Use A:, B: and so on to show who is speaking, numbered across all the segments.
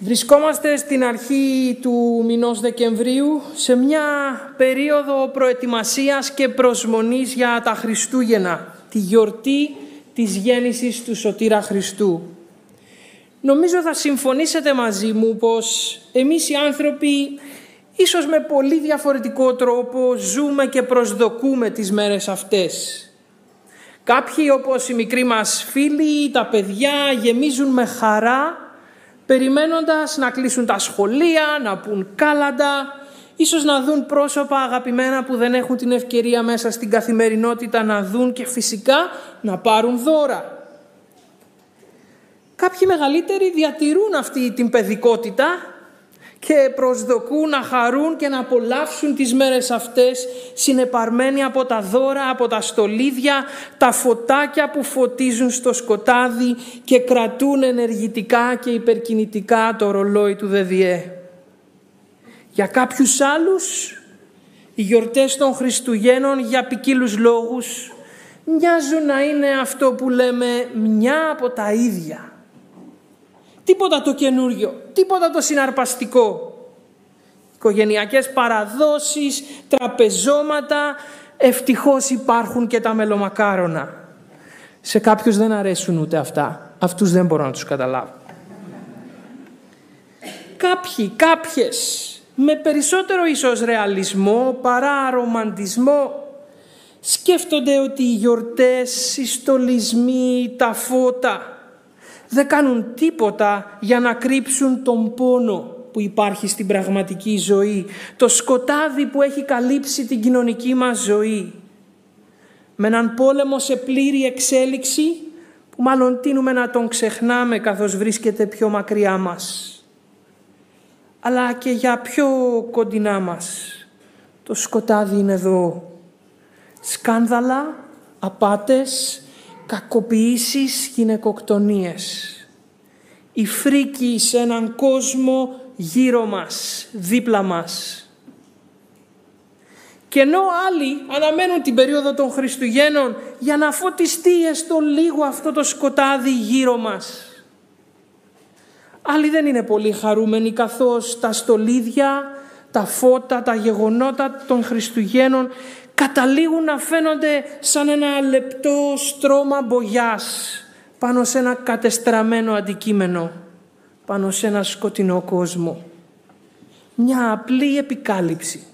A: Βρισκόμαστε στην αρχή του μηνός Δεκεμβρίου σε μια περίοδο προετοιμασίας και προσμονής για τα Χριστούγεννα, τη γιορτή της γέννησης του Σωτήρα Χριστού. Νομίζω θα συμφωνήσετε μαζί μου πως εμείς οι άνθρωποι ίσως με πολύ διαφορετικό τρόπο ζούμε και προσδοκούμε τις μέρες αυτές. Κάποιοι όπως οι μικροί μας φίλοι, τα παιδιά γεμίζουν με χαρά περιμένοντας να κλείσουν τα σχολεία, να πούν κάλαντα, ίσως να δουν πρόσωπα αγαπημένα που δεν έχουν την ευκαιρία μέσα στην καθημερινότητα να δουν και φυσικά να πάρουν δώρα. Κάποιοι μεγαλύτεροι διατηρούν αυτή την παιδικότητα και προσδοκούν να χαρούν και να απολαύσουν τις μέρες αυτές συνεπαρμένοι από τα δώρα, από τα στολίδια, τα φωτάκια που φωτίζουν στο σκοτάδι και κρατούν ενεργητικά και υπερκινητικά το ρολόι του ΔΔΕ. Για κάποιους άλλους οι γιορτές των Χριστουγέννων για ποικίλους λόγους μοιάζουν να είναι αυτό που λέμε μια από τα ίδια. Τίποτα το καινούριο, τίποτα το συναρπαστικό. Οικογενειακές παραδόσεις, τραπεζώματα, ευτυχώς υπάρχουν και τα μελομακάρονα. Σε κάποιους δεν αρέσουν ούτε αυτά. Αυτούς δεν μπορώ να τους καταλάβω. Κάποιοι, κάποιες, με περισσότερο ίσως ρεαλισμό παρά ρομαντισμό, σκέφτονται ότι οι γιορτές, οι στολισμοί, τα φώτα, δεν κάνουν τίποτα για να κρύψουν τον πόνο που υπάρχει στην πραγματική ζωή, το σκοτάδι που έχει καλύψει την κοινωνική μας ζωή. Με έναν πόλεμο σε πλήρη εξέλιξη που μάλλον τίνουμε να τον ξεχνάμε καθώς βρίσκεται πιο μακριά μας. Αλλά και για πιο κοντινά μας. Το σκοτάδι είναι εδώ. Σκάνδαλα, απάτες, κακοποιήσεις, γυναικοκτονίες. Η φρίκη σε έναν κόσμο γύρω μας, δίπλα μας. Και ενώ άλλοι αναμένουν την περίοδο των Χριστουγέννων για να φωτιστεί έστω λίγο αυτό το σκοτάδι γύρω μας. Άλλοι δεν είναι πολύ χαρούμενοι καθώς τα στολίδια, τα φώτα, τα γεγονότα των Χριστουγέννων καταλήγουν να φαίνονται σαν ένα λεπτό στρώμα μπογιάς πάνω σε ένα κατεστραμμένο αντικείμενο, πάνω σε ένα σκοτεινό κόσμο. Μια απλή επικάλυψη.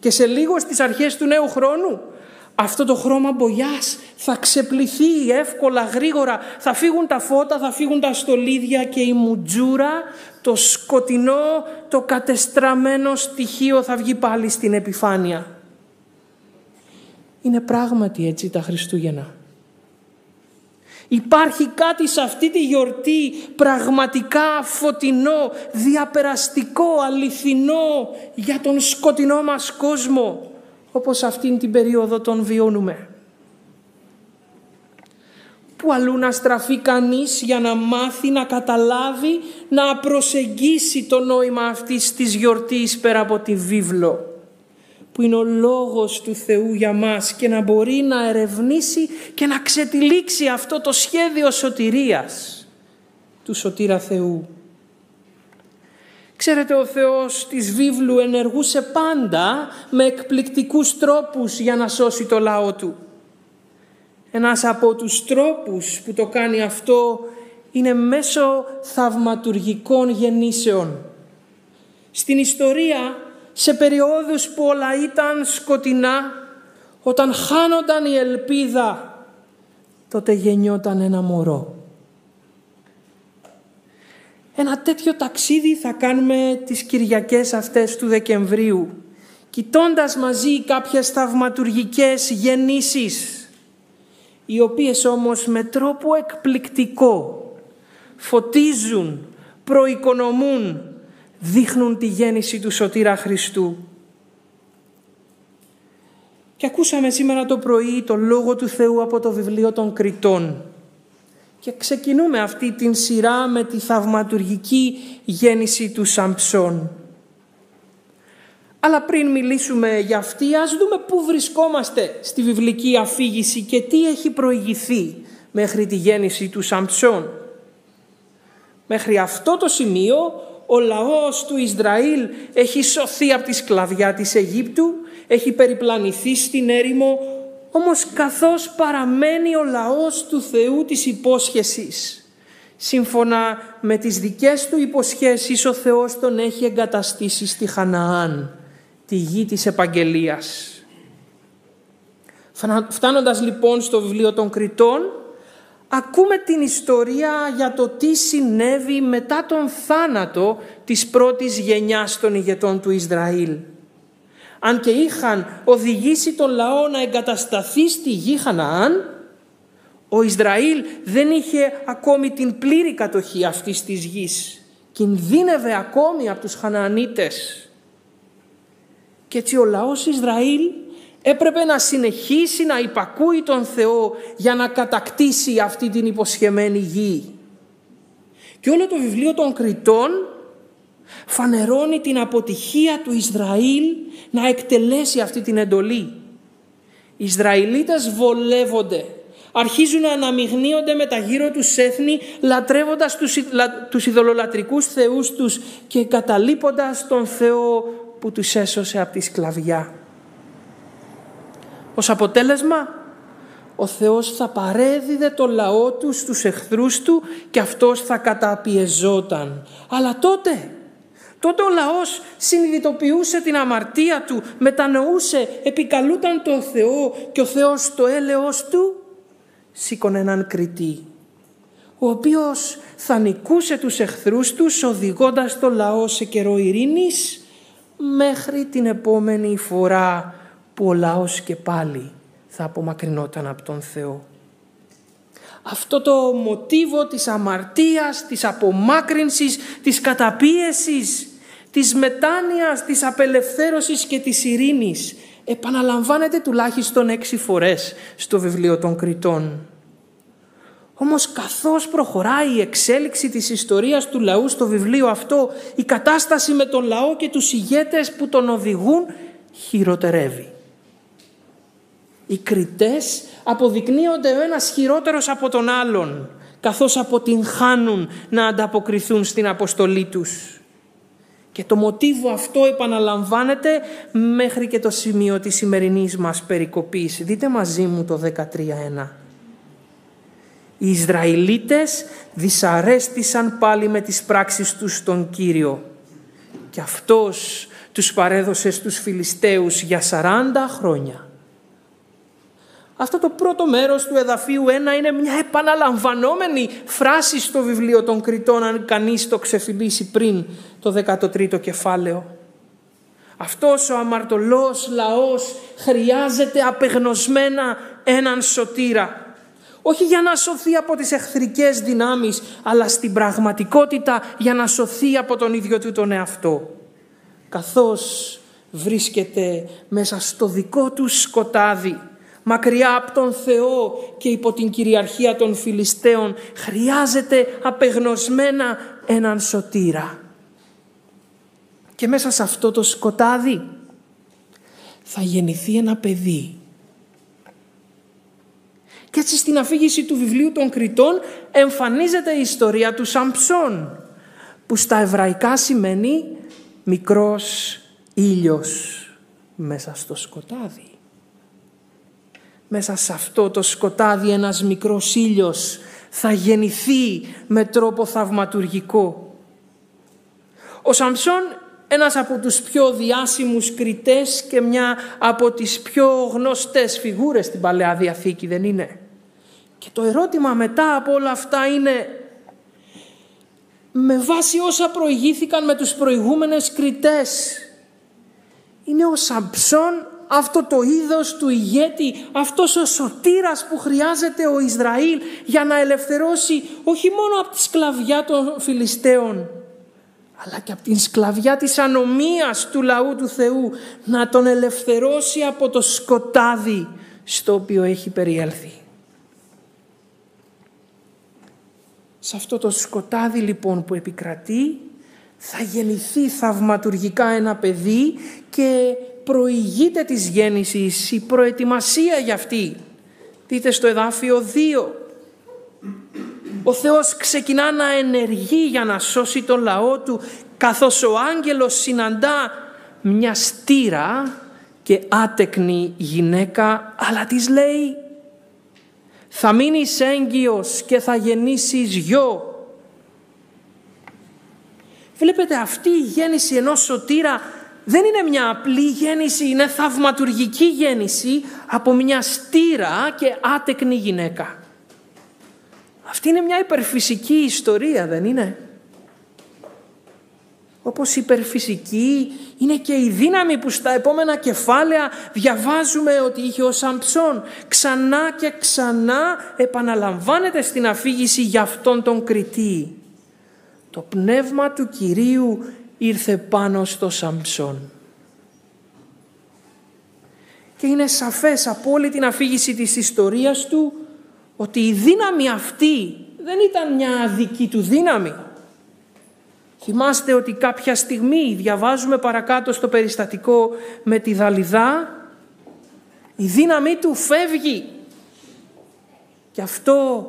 A: Και σε λίγο στις αρχές του νέου χρόνου αυτό το χρώμα μπογιάς θα ξεπληθεί εύκολα, γρήγορα. Θα φύγουν τα φώτα, θα φύγουν τα στολίδια και η μουτζούρα, το σκοτεινό, το κατεστραμμένο στοιχείο θα βγει πάλι στην επιφάνεια. Είναι πράγματι έτσι τα Χριστούγεννα. Υπάρχει κάτι σε αυτή τη γιορτή πραγματικά φωτεινό, διαπεραστικό, αληθινό για τον σκοτεινό μας κόσμο, όπως αυτήν την περίοδο τον βιώνουμε. Που αλλού να στραφεί κανείς για να μάθει, να καταλάβει, να προσεγγίσει το νόημα αυτής της γιορτής πέρα από τη βίβλο που είναι ο λόγος του Θεού για μας και να μπορεί να ερευνήσει και να ξετυλίξει αυτό το σχέδιο σωτηρίας του Σωτήρα Θεού. Ξέρετε, ο Θεός της βίβλου ενεργούσε πάντα με εκπληκτικούς τρόπους για να σώσει το λαό Του. Ένας από τους τρόπους που το κάνει αυτό είναι μέσω θαυματουργικών γεννήσεων. Στην ιστορία σε περιόδους που όλα ήταν σκοτεινά, όταν χάνονταν η ελπίδα, τότε γεννιόταν ένα μωρό. Ένα τέτοιο ταξίδι θα κάνουμε τις Κυριακές αυτές του Δεκεμβρίου, κοιτώντας μαζί κάποιες θαυματουργικές γεννήσεις, οι οποίες όμως με τρόπο εκπληκτικό φωτίζουν, προοικονομούν δείχνουν τη γέννηση του Σωτήρα Χριστού. Και ακούσαμε σήμερα το πρωί το Λόγο του Θεού από το βιβλίο των Κριτών. Και ξεκινούμε αυτή την σειρά με τη θαυματουργική γέννηση του Σαμψών. Αλλά πριν μιλήσουμε για αυτή, ας δούμε πού βρισκόμαστε στη βιβλική αφήγηση και τι έχει προηγηθεί μέχρι τη γέννηση του Σαμψών. Μέχρι αυτό το σημείο ο λαός του Ισραήλ έχει σωθεί από τη σκλαβιά της Αιγύπτου, έχει περιπλανηθεί στην έρημο, όμως καθώς παραμένει ο λαός του Θεού της υπόσχεσης. Σύμφωνα με τις δικές του υποσχέσεις ο Θεός τον έχει εγκαταστήσει στη Χαναάν, τη γη της επαγγελίας. Φτάνοντας λοιπόν στο βιβλίο των Κριτών, ακούμε την ιστορία για το τι συνέβη μετά τον θάνατο της πρώτης γενιάς των ηγετών του Ισραήλ. Αν και είχαν οδηγήσει τον λαό να εγκατασταθεί στη γη Χαναάν, ο Ισραήλ δεν είχε ακόμη την πλήρη κατοχή αυτής της γης. Κινδύνευε ακόμη από τους Χαναανίτες. Και έτσι ο λαός Ισραήλ έπρεπε να συνεχίσει να υπακούει τον Θεό για να κατακτήσει αυτή την υποσχεμένη γη. Και όλο το βιβλίο των Κριτών φανερώνει την αποτυχία του Ισραήλ να εκτελέσει αυτή την εντολή. Οι Ισραηλίτες βολεύονται, αρχίζουν να αναμειγνύονται με τα γύρω τους έθνη, λατρεύοντας τους, τους ειδωλολατρικούς θεούς τους και καταλείποντας τον Θεό που τους έσωσε από τη σκλαβιά. Ως αποτέλεσμα, ο Θεός θα παρέδιδε το λαό του στους εχθρούς του και αυτός θα καταπιεζόταν. Αλλά τότε, τότε ο λαός συνειδητοποιούσε την αμαρτία του, μετανοούσε, επικαλούταν τον Θεό και ο Θεός το έλεος του σήκωνε έναν κριτή ο οποίος θα νικούσε τους εχθρούς τους οδηγώντας το λαό σε καιρό ειρήνης μέχρι την επόμενη φορά που ο λαός και πάλι θα απομακρυνόταν από τον Θεό. Αυτό το μοτίβο της αμαρτίας, της απομάκρυνσης, της καταπίεσης, της μετάνοιας, της απελευθέρωσης και της ειρήνης επαναλαμβάνεται τουλάχιστον έξι φορές στο βιβλίο των Κριτών. Όμως καθώς προχωράει η εξέλιξη της ιστορίας του λαού στο βιβλίο αυτό, η κατάσταση με τον λαό και τους ηγέτες που τον οδηγούν χειροτερεύει. Οι κριτές αποδεικνύονται ο ένας χειρότερος από τον άλλον, καθώς αποτυγχάνουν να ανταποκριθούν στην αποστολή τους. Και το μοτίβο αυτό επαναλαμβάνεται μέχρι και το σημείο της σημερινής μας περικοπής. Δείτε μαζί μου το 13.1. Οι Ισραηλίτες δυσαρέστησαν πάλι με τις πράξεις τους στον Κύριο και αυτός τους παρέδωσε στους Φιλιστέους για 40 χρόνια. Αυτό το πρώτο μέρος του εδαφίου 1 είναι μια επαναλαμβανόμενη φράση στο βιβλίο των Κριτών αν κανείς το ξεφυλίσει πριν το 13ο κεφάλαιο. Αυτός ο αμαρτωλός λαός χρειάζεται απεγνωσμένα έναν σωτήρα. Όχι για να σωθεί από τις εχθρικές δυνάμεις, αλλά στην πραγματικότητα για να σωθεί από τον ίδιο του τον εαυτό. Καθώς βρίσκεται μέσα στο δικό του σκοτάδι, μακριά από τον Θεό και υπό την κυριαρχία των Φιλιστέων, χρειάζεται απεγνωσμένα έναν σωτήρα. Και μέσα σε αυτό το σκοτάδι θα γεννηθεί ένα παιδί. Και έτσι στην αφήγηση του βιβλίου των Κριτών εμφανίζεται η ιστορία του Σαμψών, που στα εβραϊκά σημαίνει μικρός ήλιος μέσα στο σκοτάδι μέσα σε αυτό το σκοτάδι ένας μικρός ήλιος θα γεννηθεί με τρόπο θαυματουργικό. Ο Σαμψόν ένας από τους πιο διάσημους κριτές και μια από τις πιο γνωστές φιγούρες στην Παλαιά Διαθήκη δεν είναι; Και το ερώτημα μετά από όλα αυτά είναι με βάση όσα προηγήθηκαν με τους προηγούμενες κριτές είναι ο Σαμψόν αυτό το είδος του ηγέτη, αυτός ο σωτήρας που χρειάζεται ο Ισραήλ για να ελευθερώσει όχι μόνο από τη σκλαβιά των Φιλιστέων, αλλά και από την σκλαβιά της ανομίας του λαού του Θεού, να τον ελευθερώσει από το σκοτάδι στο οποίο έχει περιέλθει. Σε αυτό το σκοτάδι λοιπόν που επικρατεί θα γεννηθεί θαυματουργικά ένα παιδί και προηγείται της γέννησης η προετοιμασία για αυτή. Δείτε στο εδάφιο 2. Ο Θεός ξεκινά να ενεργεί για να σώσει τον λαό του καθώς ο άγγελος συναντά μια στήρα και άτεκνη γυναίκα αλλά της λέει θα μείνεις έγκυος και θα γεννήσεις γιο. Βλέπετε αυτή η γέννηση ενός σωτήρα δεν είναι μια απλή γέννηση, είναι θαυματουργική γέννηση από μια στήρα και άτεκνη γυναίκα. Αυτή είναι μια υπερφυσική ιστορία, δεν είναι; Όπως υπερφυσική είναι και η δύναμη που στα επόμενα κεφάλαια διαβάζουμε ότι είχε ο Σαμψόν. Ξανά και ξανά επαναλαμβάνεται στην αφήγηση για αυτόν τον κριτή. Το πνεύμα του Κυρίου ήρθε πάνω στο Σαμψόν. Και είναι σαφές από όλη την αφήγηση της ιστορίας του ότι η δύναμη αυτή δεν ήταν μια δική του δύναμη. Θυμάστε ότι κάποια στιγμή διαβάζουμε παρακάτω στο περιστατικό με τη Δαλιδά η δύναμή του φεύγει. Και αυτό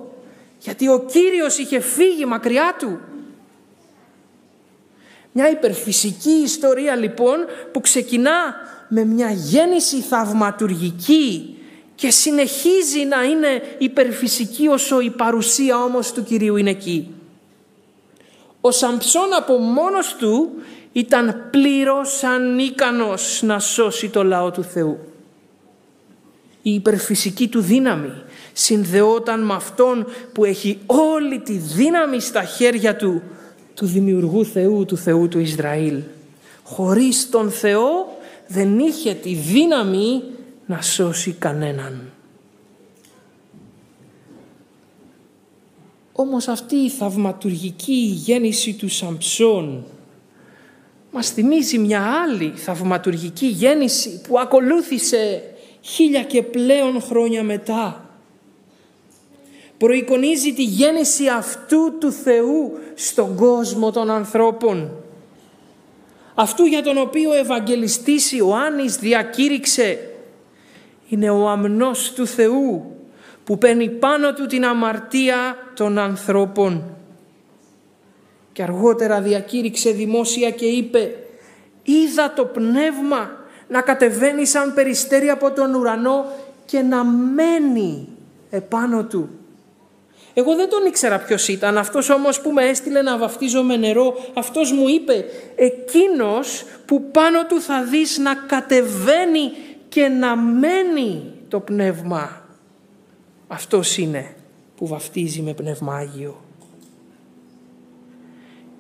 A: γιατί ο Κύριος είχε φύγει μακριά του. Μια υπερφυσική ιστορία λοιπόν που ξεκινά με μια γέννηση θαυματουργική και συνεχίζει να είναι υπερφυσική όσο η παρουσία όμως του Κυρίου είναι εκεί. Ο Σαμψόν από μόνος του ήταν πλήρως ανίκανος να σώσει το λαό του Θεού. Η υπερφυσική του δύναμη συνδεόταν με αυτόν που έχει όλη τη δύναμη στα χέρια του, του δημιουργού Θεού, του Θεού του Ισραήλ. Χωρίς τον Θεό δεν είχε τη δύναμη να σώσει κανέναν. Όμως αυτή η θαυματουργική γέννηση του Σαμψόν μας θυμίζει μια άλλη θαυματουργική γέννηση που ακολούθησε χίλια και πλέον χρόνια μετά. Προεικονίζει τη γέννηση αυτού του Θεού στον κόσμο των ανθρώπων. Αυτού για τον οποίο ο Ευαγγελιστής Ιωάννης διακήρυξε είναι ο αμνός του Θεού που παίρνει πάνω του την αμαρτία των ανθρώπων. Και αργότερα διακήρυξε δημόσια και είπε «Είδα το πνεύμα να κατεβαίνει σαν περιστέρι από τον ουρανό και να μένει επάνω του». Εγώ δεν τον ήξερα ποιος ήταν, αυτός όμως που με έστειλε να βαφτίζω με νερό, αυτός μου είπε «Εκείνος που πάνω του θα δεις να κατεβαίνει και να μένει το πνεύμα αυτός είναι που βαφτίζει με Πνεύμα Άγιο.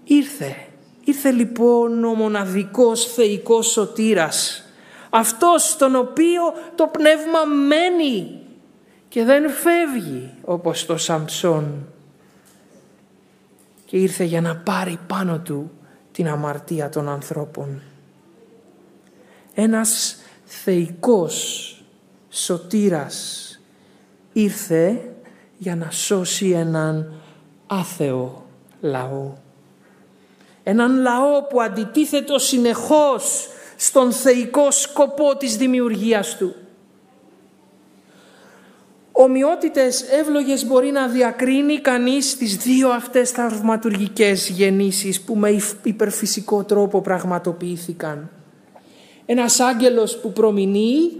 A: Ήρθε, ήρθε λοιπόν ο μοναδικός θεϊκός σωτήρας, αυτός τον οποίο το πνεύμα μένει και δεν φεύγει όπως το Σαμψόν. Και ήρθε για να πάρει πάνω του την αμαρτία των ανθρώπων. Ένας θεϊκός σωτήρας ήρθε για να σώσει έναν άθεο λαό. Έναν λαό που αντιτίθετο συνεχώς στον θεϊκό σκοπό της δημιουργίας του. Ομοιότητες εύλογες μπορεί να διακρίνει κανείς τις δύο αυτές θαυματουργικές γεννήσεις που με υπερφυσικό τρόπο πραγματοποιήθηκαν. Ένας άγγελος που προμηνύει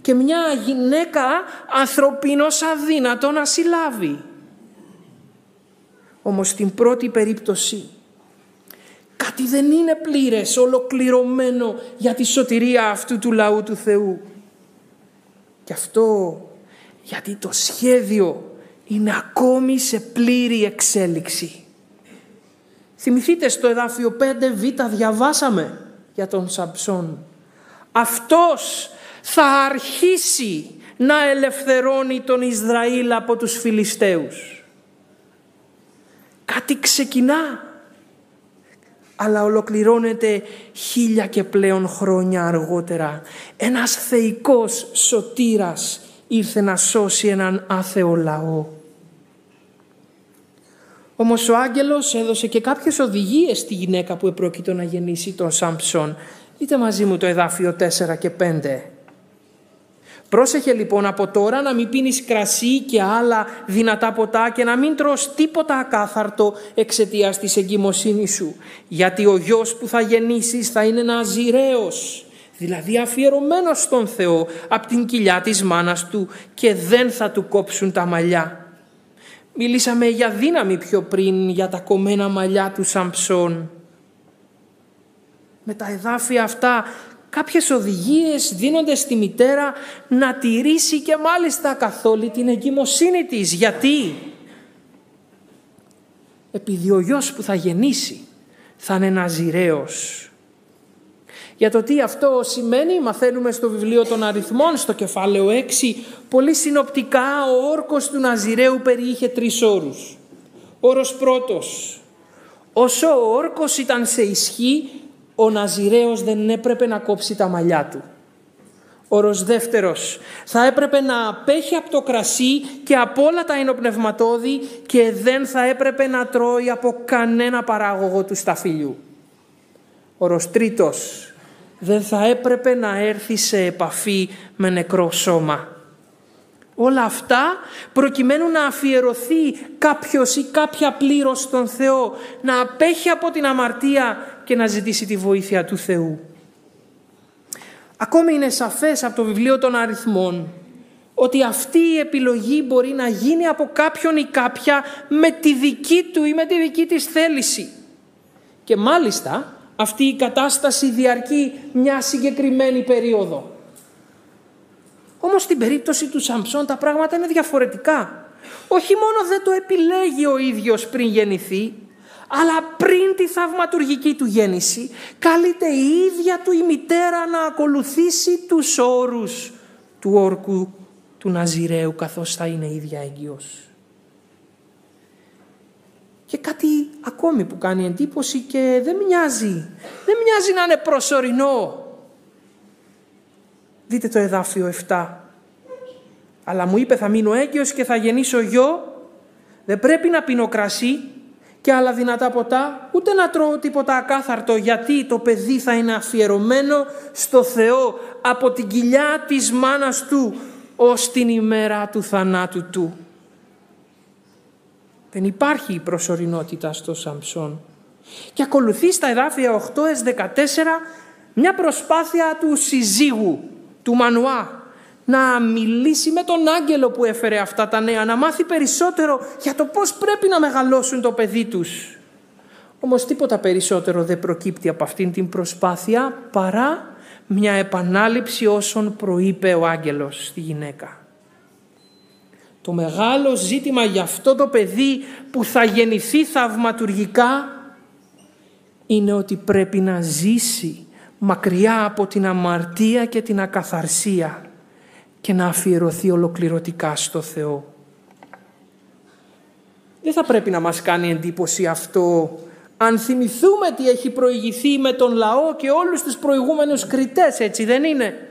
A: και μια γυναίκα ανθρωπίνος αδύνατο να συλλάβει. Όμως στην πρώτη περίπτωση κάτι δεν είναι πλήρες, ολοκληρωμένο για τη σωτηρία αυτού του λαού του Θεού. Και αυτό γιατί το σχέδιο είναι ακόμη σε πλήρη εξέλιξη. Θυμηθείτε στο εδάφιο 5β διαβάσαμε για τον Σαμψόν. Αυτός θα αρχίσει να ελευθερώνει τον Ισραήλ από τους Φιλιστέους. Κάτι ξεκινά, αλλά ολοκληρώνεται χίλια και πλέον χρόνια αργότερα. Ένας θεϊκός σωτήρας ήρθε να σώσει έναν άθεο λαό. Όμως ο άγγελος έδωσε και κάποιες οδηγίες στη γυναίκα που επρόκειτο να γεννήσει τον Σάμψον. Δείτε μαζί μου το εδάφιο 4 και 5 Πρόσεχε λοιπόν από τώρα να μην πίνεις κρασί και άλλα δυνατά ποτά και να μην τρως τίποτα ακάθαρτο εξαιτίας της εγκυμοσύνης σου. Γιατί ο γιος που θα γεννήσεις θα είναι ναζιραίος, δηλαδή αφιερωμένος στον Θεό από την κοιλιά της μάνας του και δεν θα του κόψουν τα μαλλιά. Μιλήσαμε για δύναμη πιο πριν για τα κομμένα μαλλιά του Σαμψών. Με τα εδάφια αυτά κάποιες οδηγίες δίνονται στη μητέρα να τηρήσει και μάλιστα καθόλου την εγκυμοσύνη της. Γιατί; Επειδή ο γιος που θα γεννήσει θα είναι ναζιραίος. Για το τι αυτό σημαίνει μαθαίνουμε στο βιβλίο των αριθμών στο κεφάλαιο 6 πολύ συνοπτικά ο όρκος του Ναζιραίου περιείχε τρεις όρους. Όρος πρώτος. Όσο ο όρκος ήταν σε ισχύ ο Ναζιραίος δεν έπρεπε να κόψει τα μαλλιά του. Όρος δεύτερος, θα έπρεπε να απέχει από το κρασί και από όλα τα ενοπνευματόδη και δεν θα έπρεπε να τρώει από κανένα παράγωγο του σταφυλιού. Όρος τρίτος, δεν θα έπρεπε να έρθει σε επαφή με νεκρό σώμα. Όλα αυτά προκειμένου να αφιερωθεί κάποιος ή κάποια πλήρως στον Θεό, να απέχει από την αμαρτία και να ζητήσει τη βοήθεια του Θεού. Ακόμη είναι σαφές από το βιβλίο των αριθμών ότι αυτή η επιλογή μπορεί να γίνει από κάποιον ή κάποια με τη δική του ή με τη δική της θέληση. Και μάλιστα αυτή η κατάσταση διαρκεί μια συγκεκριμένη περίοδο. Όμως στην περίπτωση του Σαμψόν τα πράγματα είναι διαφορετικά. Όχι μόνο δεν το επιλέγει ο ίδιος πριν γεννηθεί, αλλά πριν τη θαυματουργική του γέννηση καλείται η ίδια του η μητέρα να ακολουθήσει τους όρους του όρκου του Ναζιρέου καθώς θα είναι ίδια έγκυος. Και κάτι ακόμη που κάνει εντύπωση και δεν μοιάζει. Δεν μοιάζει να είναι προσωρινό. Δείτε το εδάφιο 7. Αλλά μου είπε θα μείνω έγκυος και θα γεννήσω γιο. Δεν πρέπει να πίνω κρασί και άλλα δυνατά ποτά, ούτε να τρώω τίποτα ακάθαρτο, γιατί το παιδί θα είναι αφιερωμένο στο Θεό από την κοιλιά της μάνας του ως την ημέρα του θανάτου του. Δεν υπάρχει η προσωρινότητα στο Σαμψόν. Και ακολουθεί στα εδάφια 8 14 μια προσπάθεια του συζύγου, του Μανουά, να μιλήσει με τον άγγελο που έφερε αυτά τα νέα, να μάθει περισσότερο για το πώς πρέπει να μεγαλώσουν το παιδί τους. Όμως τίποτα περισσότερο δεν προκύπτει από αυτήν την προσπάθεια παρά μια επανάληψη όσων προείπε ο άγγελος στη γυναίκα. Το μεγάλο ζήτημα για αυτό το παιδί που θα γεννηθεί θαυματουργικά είναι ότι πρέπει να ζήσει μακριά από την αμαρτία και την ακαθαρσία και να αφιερωθεί ολοκληρωτικά στο Θεό. Δεν θα πρέπει να μας κάνει εντύπωση αυτό αν θυμηθούμε τι έχει προηγηθεί με τον λαό και όλους τους προηγούμενους κριτές, έτσι δεν είναι;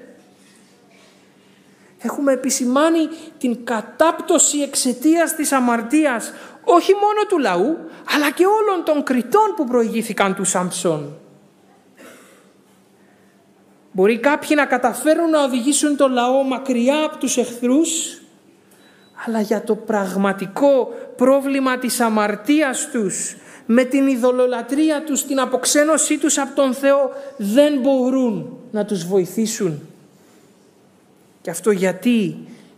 A: Έχουμε επισημάνει την κατάπτωση εξαιτίας της αμαρτίας όχι μόνο του λαού αλλά και όλων των κριτών που προηγήθηκαν του Σαμψόν. Μπορεί κάποιοι να καταφέρουν να οδηγήσουν το λαό μακριά από τους εχθρούς, αλλά για το πραγματικό πρόβλημα της αμαρτίας τους, με την ειδωλολατρία τους, την αποξένωσή τους από τον Θεό, δεν μπορούν να τους βοηθήσουν. Και αυτό γιατί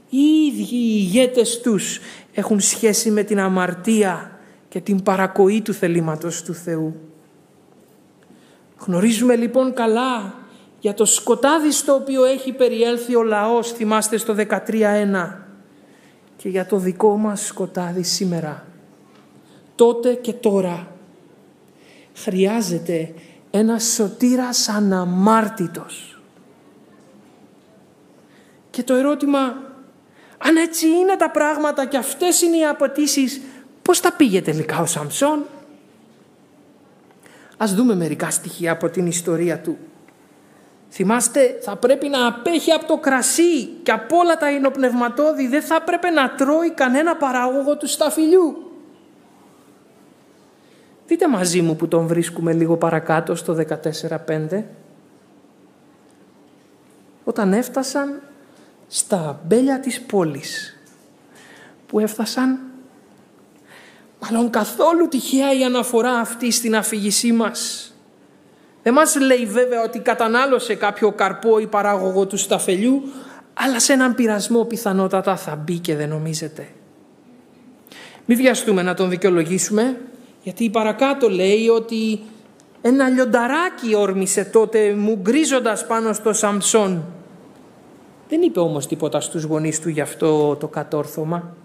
A: οι ίδιοι οι ηγέτες τους έχουν σχέση με την αμαρτία και την παρακοή του θελήματος του Θεού. Γνωρίζουμε λοιπόν καλά για το σκοτάδι στο οποίο έχει περιέλθει ο λαός, θυμάστε στο 13.1 και για το δικό μας σκοτάδι σήμερα. Τότε και τώρα χρειάζεται ένας σωτήρας αναμάρτητος. Και το ερώτημα, αν έτσι είναι τα πράγματα και αυτές είναι οι απαιτήσεις, πώς θα πήγε τελικά ο Σαμψόν; Ας δούμε μερικά στοιχεία από την ιστορία του. Θυμάστε, θα πρέπει να απέχει από το κρασί και από όλα τα υνοπνευματόδη. Δεν θα πρέπει να τρώει κανένα παράγωγο του σταφυλιού. Δείτε μαζί μου που τον βρίσκουμε λίγο παρακάτω στο 14.5. Όταν έφτασαν, στα μπέλια της πόλης που έφτασαν μάλλον καθόλου τυχαία η αναφορά αυτή στην αφήγησή μας. Δεν μας λέει βέβαια ότι κατανάλωσε κάποιο καρπό ή παράγωγο του σταφελιού αλλά σε έναν πειρασμό πιθανότατα θα μπει και δεν νομίζετε. Μην βιαστούμε να τον δικαιολογήσουμε γιατί παρακάτω λέει ότι ένα λιονταράκι όρμησε τότε μου γκρίζοντας πάνω στο Σαμψόν. Δεν είπε όμως τίποτα στους γονείς του γι' αυτό το κατόρθωμα.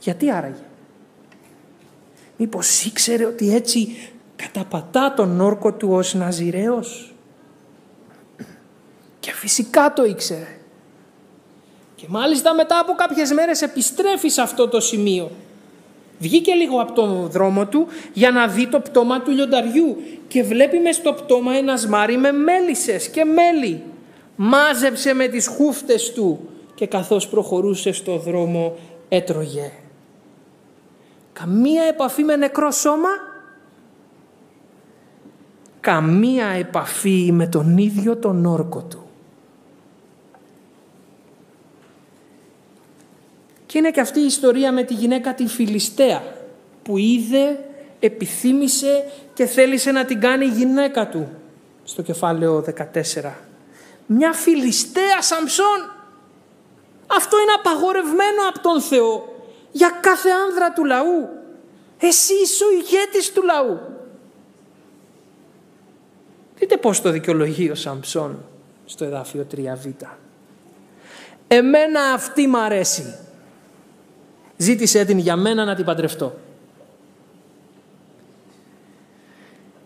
A: Γιατί άραγε; Μήπως ήξερε ότι έτσι καταπατά τον όρκο του ως Ναζιρέος. Και φυσικά το ήξερε. Και μάλιστα μετά από κάποιες μέρες επιστρέφει σε αυτό το σημείο. Βγήκε λίγο από τον δρόμο του για να δει το πτώμα του λιονταριού και βλέπει μες στο πτώμα ένας σμάρι με μέλισσες και μέλι. Μάζεψε με τις χούφτες του και καθώς προχωρούσε στο δρόμο έτρωγε. Καμία επαφή με νεκρό σώμα, καμία επαφή με τον ίδιο τον όρκο του. Και είναι και αυτή η ιστορία με τη γυναίκα τη Φιλιστέα που είδε, επιθύμησε και θέλησε να την κάνει γυναίκα του στο κεφάλαιο 14. Μια Φιλιστέα Σαμψόν. Αυτό είναι απαγορευμένο από τον Θεό για κάθε άνδρα του λαού. Εσύ είσαι ο ηγέτης του λαού. Δείτε πώς το δικαιολογεί ο Σαμψόν στο εδάφιο 3β. Εμένα αυτή μ' αρέσει. Ζήτησε την για μένα να την παντρευτώ.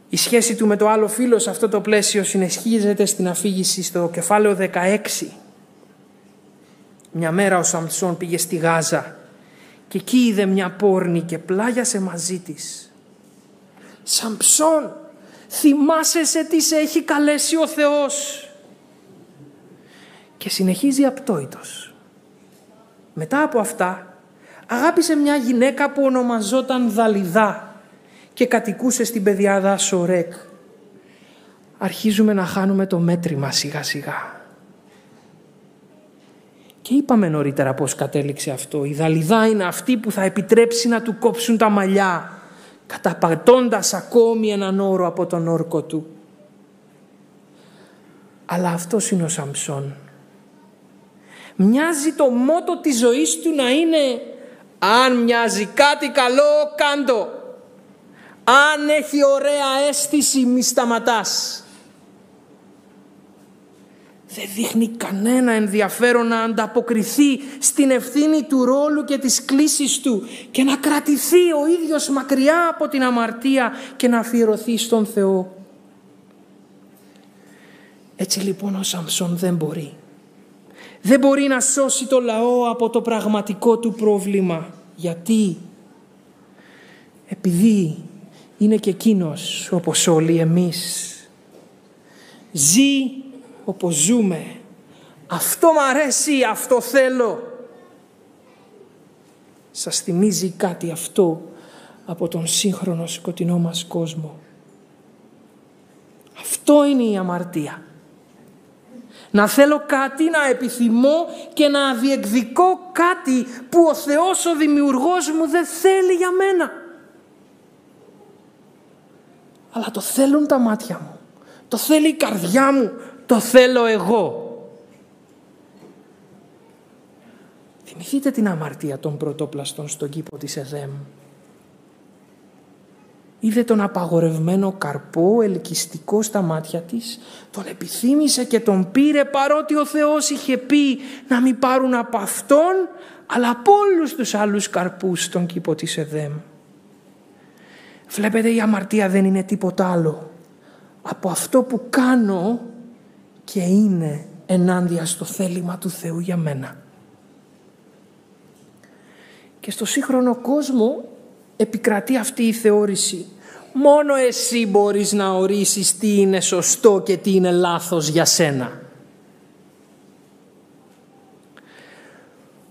A: Η σχέση του με το άλλο φίλο σε αυτό το πλαίσιο συνεσχίζεται στην αφήγηση στο κεφάλαιο 16. Μια μέρα ο Σαμψόν πήγε στη Γάζα και εκεί είδε μια πόρνη και πλάγιασε μαζί της. Σαμψόν, θυμάσαι σε τι σε έχει καλέσει ο Θεός; Και συνεχίζει απτόητος. Μετά από αυτά αγάπησε μια γυναίκα που ονομαζόταν Δαλιδά και κατοικούσε στην πεδιάδα Σορέκ. Αρχίζουμε να χάνουμε το μέτρημα σιγά σιγά. Και είπαμε νωρίτερα πώς κατέληξε αυτό. Η Δαλιδά είναι αυτή που θα επιτρέψει να του κόψουν τα μαλλιά καταπατώντας ακόμη έναν όρο από τον όρκο του. Αλλά αυτός είναι ο Σαμψόν. Μοιάζει το μότο της ζωής του να είναι αν μοιάζει κάτι καλό, κάντο. Αν έχει ωραία αίσθηση, μη σταματάς. Δεν δείχνει κανένα ενδιαφέρον να ανταποκριθεί στην ευθύνη του ρόλου και της κλίσης του και να κρατηθεί ο ίδιος μακριά από την αμαρτία και να αφιερωθεί στον Θεό. Έτσι λοιπόν ο Σαμψόν δεν μπορεί δεν μπορεί να σώσει το λαό από το πραγματικό του πρόβλημα. Γιατί; Επειδή είναι και εκείνος όπως όλοι εμείς. Ζει όπως ζούμε. Αυτό μ' αρέσει, αυτό θέλω. Σας θυμίζει κάτι αυτό από τον σύγχρονο σκοτεινό μας κόσμο. Αυτό είναι η αμαρτία. Να θέλω κάτι, να επιθυμώ και να διεκδικώ κάτι που ο Θεός ο δημιουργός μου δεν θέλει για μένα. Αλλά το θέλουν τα μάτια μου. Το θέλει η καρδιά μου. Το θέλω εγώ. Θυμηθείτε την αμαρτία των πρωτόπλαστων στον κήπο της Εδέμ; Είδε τον απαγορευμένο καρπό ελκυστικό στα μάτια της, τον επιθύμησε και τον πήρε παρότι ο Θεός είχε πει να μην πάρουν από αυτόν, αλλά από όλους τους άλλους καρπούς στον κήπο της Εδέμ. Βλέπετε η αμαρτία δεν είναι τίποτα άλλο από αυτό που κάνω και είναι ενάντια στο θέλημα του Θεού για μένα. Και στο σύγχρονο κόσμο επικρατεί αυτή η θεώρηση. Μόνο εσύ μπορείς να ορίσεις τι είναι σωστό και τι είναι λάθος για σένα.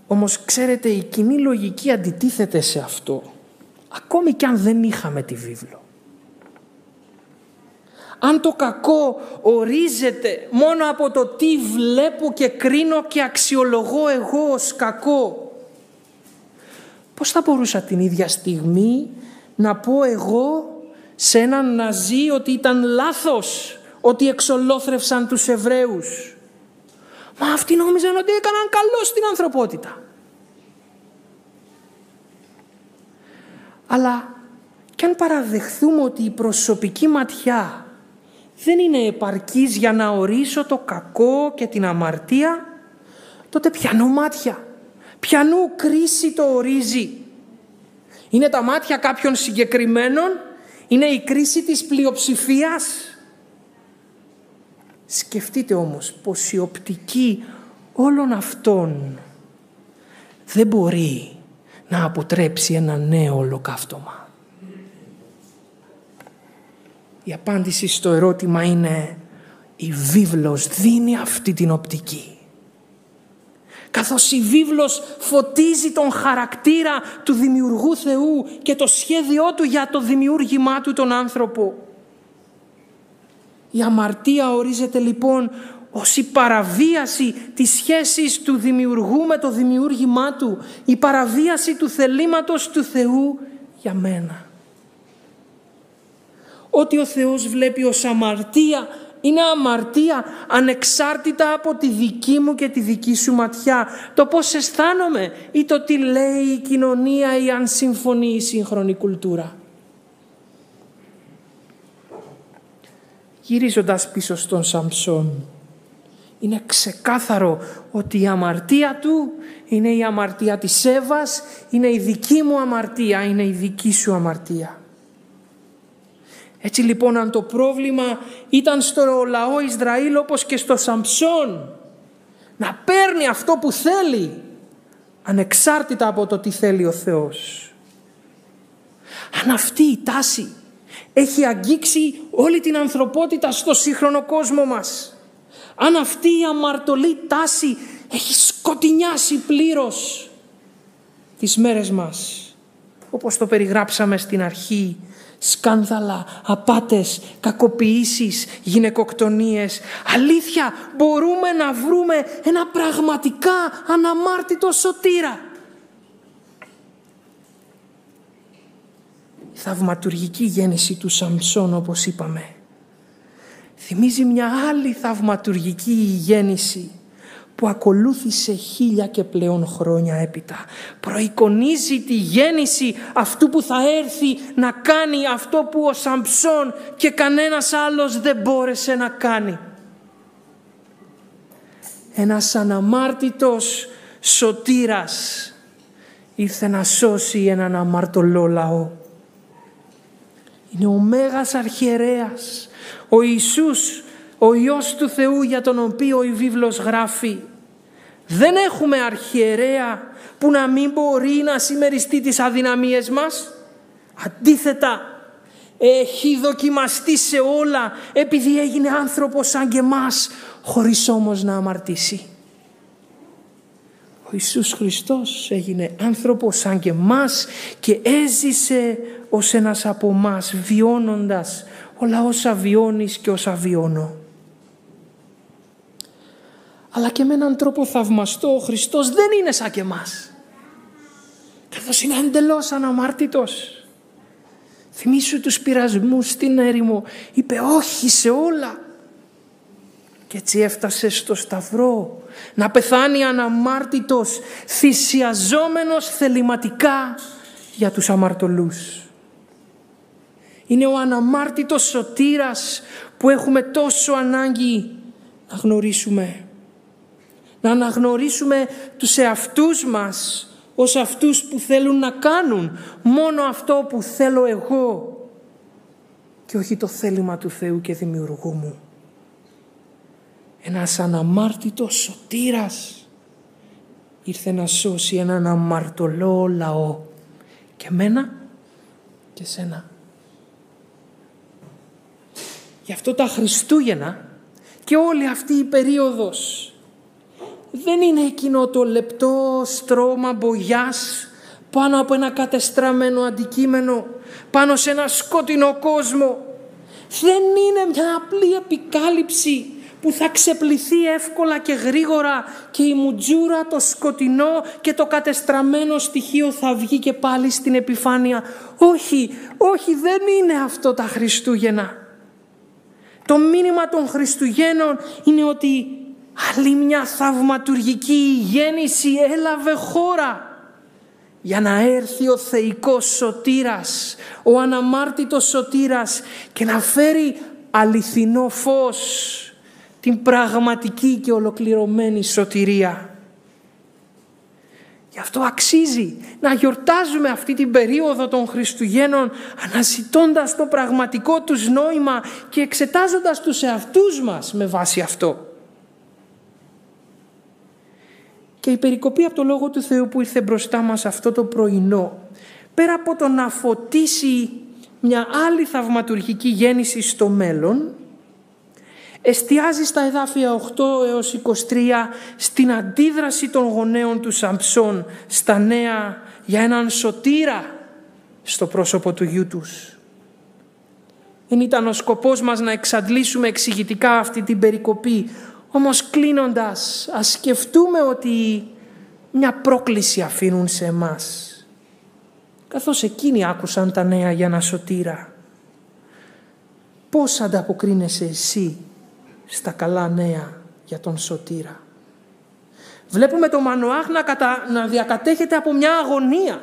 A: Όμως ξέρετε η κοινή λογική αντιτίθεται σε αυτό. Ακόμη κι αν δεν είχαμε τη βίβλο. αν το κακό ορίζεται μόνο από το τι βλέπω και κρίνω και αξιολογώ εγώ ως κακό, πώς θα μπορούσα την ίδια στιγμή να πω εγώ σε έναν Ναζί ότι ήταν λάθος ότι εξολόθρευσαν τους Εβραίους; Μα αυτοί νόμιζαν ότι έκαναν καλό στην ανθρωπότητα. Αλλά και αν παραδεχθούμε ότι η προσωπική ματιά δεν είναι επαρκής για να ορίσω το κακό και την αμαρτία, τότε πιανού μάτια, πιανού κρίση το ορίζει. Είναι τα μάτια κάποιων συγκεκριμένων, είναι η κρίση της πλειοψηφίας. Σκεφτείτε όμως πως η οπτική όλων αυτών δεν μπορεί να αποτρέψει ένα νέο ολοκαύτωμα. Η απάντηση στο ερώτημα είναι η βίβλος δίνει αυτή την οπτική. Καθώς η βίβλος φωτίζει τον χαρακτήρα του δημιουργού Θεού και το σχέδιό του για το δημιούργημά του τον άνθρωπο. Η αμαρτία ορίζεται λοιπόν ως η παραβίαση της σχέσης του δημιουργού με το δημιούργημά του, η παραβίαση του θελήματος του Θεού για μένα. Ότι ο Θεός βλέπει ως αμαρτία είναι αμαρτία ανεξάρτητα από τη δική μου και τη δική σου ματιά. Το πώς αισθάνομαι ή το τι λέει η κοινωνία ή αν συμφωνεί η σύγχρονη κουλτούρα. Γυρίζοντας πίσω στον Σαμψόν, είναι ξεκάθαρο ότι η αμαρτία του είναι η αμαρτία της Εύας, είναι η δική μου αμαρτία, είναι η δική σου αμαρτία. Έτσι λοιπόν αν το πρόβλημα ήταν στο λαό Ισραήλ όπως και στο Σαμψόν να παίρνει αυτό που θέλει ανεξάρτητα από το τι θέλει ο Θεός. Αν αυτή η τάση έχει αγγίξει όλη την ανθρωπότητα στο σύγχρονο κόσμο μας. Αν αυτή η αμαρτωλή τάση έχει σκοτεινιάσει πλήρως τις μέρες μας. Όπως το περιγράψαμε στην αρχή σκάνδαλα, απάτες, κακοποιήσεις, γυναικοκτονίες. Αλήθεια, μπορούμε να βρούμε ένα πραγματικά αναμάρτητο σωτήρα. Η θαυματουργική γέννηση του Σαμψόν, όπως είπαμε, θυμίζει μια άλλη θαυματουργική γέννηση που ακολούθησε χίλια και πλέον χρόνια έπειτα. Προεικονίζει τη γέννηση αυτού που θα έρθει να κάνει αυτό που ο Σαμψόν και κανένας άλλος δεν μπόρεσε να κάνει. Ένας αναμάρτητος σωτήρας ήρθε να σώσει έναν αμαρτωλό λαό. Είναι ο Μέγας Αρχιερέας, ο Ιησούς ο Υιός του Θεού για τον οποίο η βίβλος γράφει. Δεν έχουμε αρχιερέα που να μην μπορεί να συμμεριστεί τις αδυναμίες μας. Αντίθετα, έχει δοκιμαστεί σε όλα επειδή έγινε άνθρωπος σαν και εμάς, χωρίς όμως να αμαρτήσει. Ο Ιησούς Χριστός έγινε άνθρωπος σαν και εμάς και έζησε ως ένας από εμάς βιώνοντας όλα όσα βιώνεις και όσα βιώνω αλλά και με έναν τρόπο θαυμαστό ο Χριστός δεν είναι σαν και εμάς. Καθώς είναι εντελώς αναμάρτητος. Θυμήσου τους πειρασμούς στην έρημο. Είπε όχι σε όλα. Και έτσι έφτασε στο σταυρό να πεθάνει αναμάρτητος, θυσιαζόμενος θεληματικά για τους αμαρτωλούς. Είναι ο αναμάρτητος σωτήρας που έχουμε τόσο ανάγκη να γνωρίσουμε να αναγνωρίσουμε τους εαυτούς μας ως αυτούς που θέλουν να κάνουν μόνο αυτό που θέλω εγώ και όχι το θέλημα του Θεού και δημιουργού μου. Ένας αναμάρτητος σωτήρας ήρθε να σώσει έναν αμαρτωλό λαό και μένα και σένα. Γι' αυτό τα Χριστούγεννα και όλη αυτή η περίοδος δεν είναι εκείνο το λεπτό στρώμα μπογιάς πάνω από ένα κατεστραμμένο αντικείμενο, πάνω σε ένα σκοτεινό κόσμο. Δεν είναι μια απλή επικάλυψη που θα ξεπληθεί εύκολα και γρήγορα και η μουτζούρα, το σκοτεινό και το κατεστραμμένο στοιχείο θα βγει και πάλι στην επιφάνεια. Όχι, όχι δεν είναι αυτό τα Χριστούγεννα. Το μήνυμα των Χριστουγέννων είναι ότι άλλη μια θαυματουργική γέννηση έλαβε χώρα για να έρθει ο θεϊκός σωτήρας, ο αναμάρτητος σωτήρας και να φέρει αληθινό φως, την πραγματική και ολοκληρωμένη σωτηρία. Γι' αυτό αξίζει να γιορτάζουμε αυτή την περίοδο των Χριστουγέννων αναζητώντας το πραγματικό τους νόημα και εξετάζοντας τους εαυτούς μας με βάση αυτό. Και η περικοπή από το Λόγο του Θεού που ήρθε μπροστά μας αυτό το πρωινό, πέρα από το να φωτίσει μια άλλη θαυματουργική γέννηση στο μέλλον, εστιάζει στα εδάφια 8 έως 23 στην αντίδραση των γονέων του Σαμψών στα νέα για έναν σωτήρα στο πρόσωπο του γιού τους. Δεν ήταν ο σκοπός μας να εξαντλήσουμε εξηγητικά αυτή την περικοπή, όμως κλείνοντας ας σκεφτούμε ότι μια πρόκληση αφήνουν σε εμάς. Καθώς εκείνοι άκουσαν τα νέα για να σωτήρα. Πώς ανταποκρίνεσαι εσύ στα καλά νέα για τον σωτήρα. Βλέπουμε τον Μανοάχ να, κατα... να διακατέχεται από μια αγωνία.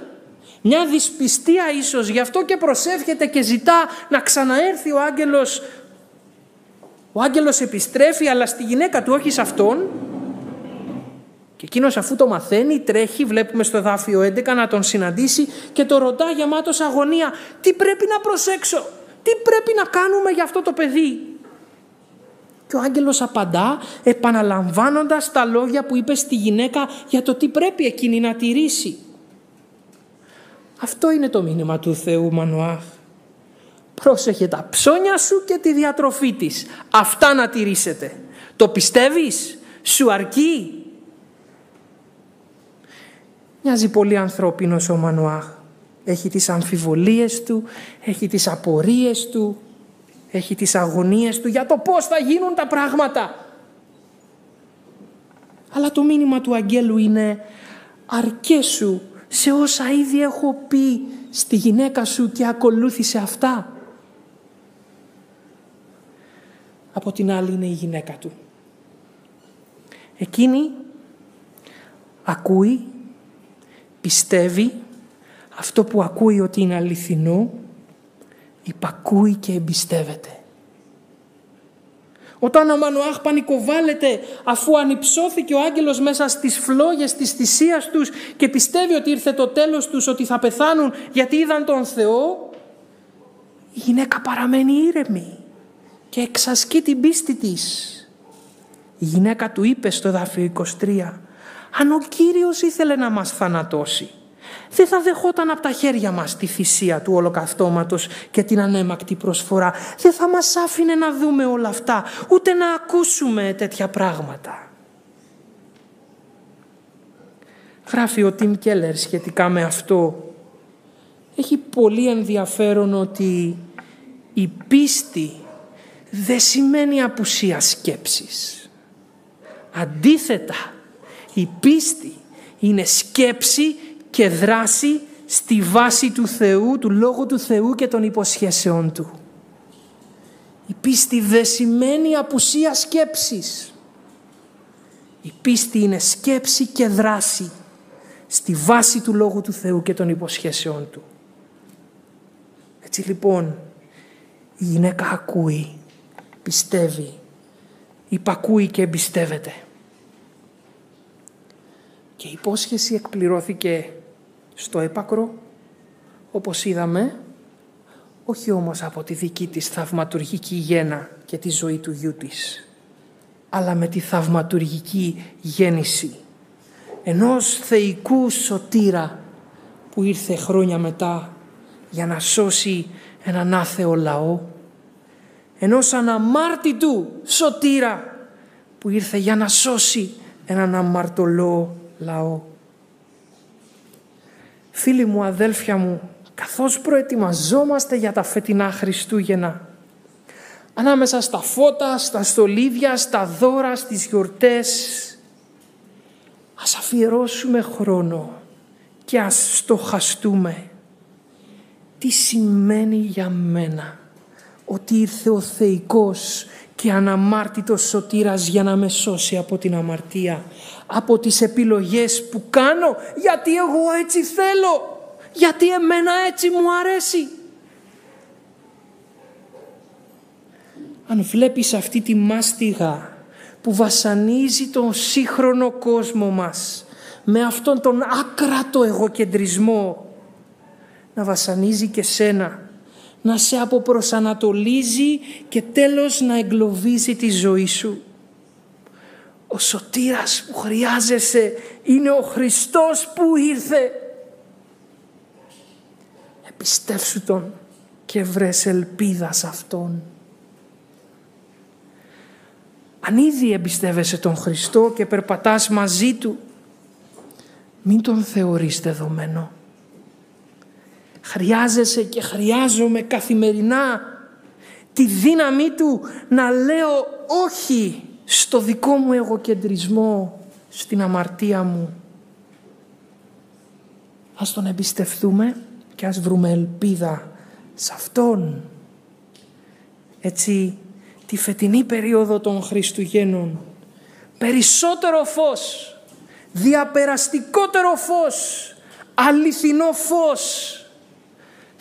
A: Μια δυσπιστία ίσως, γι' αυτό και προσεύχεται και ζητά να ξαναέρθει ο άγγελος. Ο άγγελος επιστρέφει αλλά στη γυναίκα του, όχι σε αυτόν. Και εκείνος αφού το μαθαίνει τρέχει, βλέπουμε στο δάφιο 11 να τον συναντήσει και το ρωτά γεμάτος αγωνία. Τι πρέπει να προσέξω, τι πρέπει να κάνουμε για αυτό το παιδί; Και ο άγγελος απαντά επαναλαμβάνοντας τα λόγια που είπε στη γυναίκα για το τι πρέπει εκείνη να τηρήσει. Αυτό είναι το μήνυμα του Θεού Μανουάχ. Πρόσεχε τα ψώνια σου και τη διατροφή της. Αυτά να τηρήσετε. Το πιστεύεις, σου αρκεί; Μοιάζει πολύ ανθρώπινος ο Μανουάχ. Έχει τις αμφιβολίες του, έχει τις απορίες του, έχει τις αγωνίες του για το πώς θα γίνουν τα πράγματα. Αλλά το μήνυμα του αγγέλου είναι αρκέσου σε όσα ήδη έχω πει στη γυναίκα σου και ακολούθησε αυτά. Από την άλλη είναι η γυναίκα του. Εκείνη ακούει, πιστεύει αυτό που ακούει ότι είναι αληθινό υπακούει και εμπιστεύεται. Όταν ο Μανουάχ πανικοβάλλεται αφού ανυψώθηκε ο άγγελος μέσα στις φλόγες της θυσίας τους και πιστεύει ότι ήρθε το τέλος τους, ότι θα πεθάνουν γιατί είδαν τον Θεό, η γυναίκα παραμένει ήρεμη και εξασκεί την πίστη της. Η γυναίκα του είπε στο δάφιο 23, αν ο Κύριος ήθελε να μας θανατώσει, δεν θα δεχόταν από τα χέρια μας τη θυσία του ολοκαυτώματος και την ανέμακτη προσφορά. Δεν θα μας άφηνε να δούμε όλα αυτά, ούτε να ακούσουμε τέτοια πράγματα. Γράφει ο Τιμ Κέλλερ σχετικά με αυτό. Έχει πολύ ενδιαφέρον ότι η πίστη δεν σημαίνει απουσία σκέψης. Αντίθετα, η πίστη είναι σκέψη και δράση στη βάση του Θεού, του Λόγου του Θεού και των υποσχέσεών Του. Η πίστη δεν σημαίνει απουσία σκέψης. Η πίστη είναι σκέψη και δράση στη βάση του Λόγου του Θεού και των υποσχέσεών Του. Έτσι λοιπόν η γυναίκα ακούει, πιστεύει, υπακούει και εμπιστεύεται. Και η υπόσχεση εκπληρώθηκε στο έπακρο, όπως είδαμε, όχι όμως από τη δική της θαυματουργική γένα και τη ζωή του γιού της, αλλά με τη θαυματουργική γέννηση ενός θεϊκού σωτήρα που ήρθε χρόνια μετά για να σώσει έναν άθεο λαό, ενός αναμάρτητου σωτήρα που ήρθε για να σώσει έναν αμαρτωλό λαό. Φίλοι μου, αδέλφια μου, καθώς προετοιμαζόμαστε για τα φετινά Χριστούγεννα, Ανάμεσα στα φώτα, στα στολίδια, στα δώρα, στις γιορτές. Ας αφιερώσουμε χρόνο και ας στοχαστούμε. Τι σημαίνει για μένα ότι ήρθε ο Θεϊκός και αναμάρτητος σωτήρας για να με σώσει από την αμαρτία, από τις επιλογές που κάνω, γιατί εγώ έτσι θέλω, γιατί εμένα έτσι μου αρέσει. Αν βλέπεις αυτή τη μάστιγα που βασανίζει τον σύγχρονο κόσμο μας με αυτόν τον άκρατο εγωκεντρισμό να βασανίζει και σένα να σε αποπροσανατολίζει και τέλος να εγκλωβίζει τη ζωή σου. Ο σωτήρας που χρειάζεσαι είναι ο Χριστός που ήρθε. Επιστεύσου Τον και βρες ελπίδα σε Αυτόν. Αν ήδη εμπιστεύεσαι τον Χριστό και περπατάς μαζί Του, μην Τον θεωρείς δεδομένο. Χρειάζεσαι και χρειάζομαι καθημερινά τη δύναμή του να λέω όχι στο δικό μου εγωκεντρισμό, στην αμαρτία μου. Ας τον εμπιστευτούμε και ας βρούμε ελπίδα σε Αυτόν. Έτσι, τη φετινή περίοδο των Χριστουγέννων, περισσότερο φως, διαπεραστικότερο φως, αληθινό φως,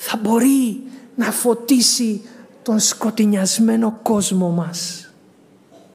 A: θα μπορεί να φωτίσει τον σκοτεινιασμένο κόσμο μας.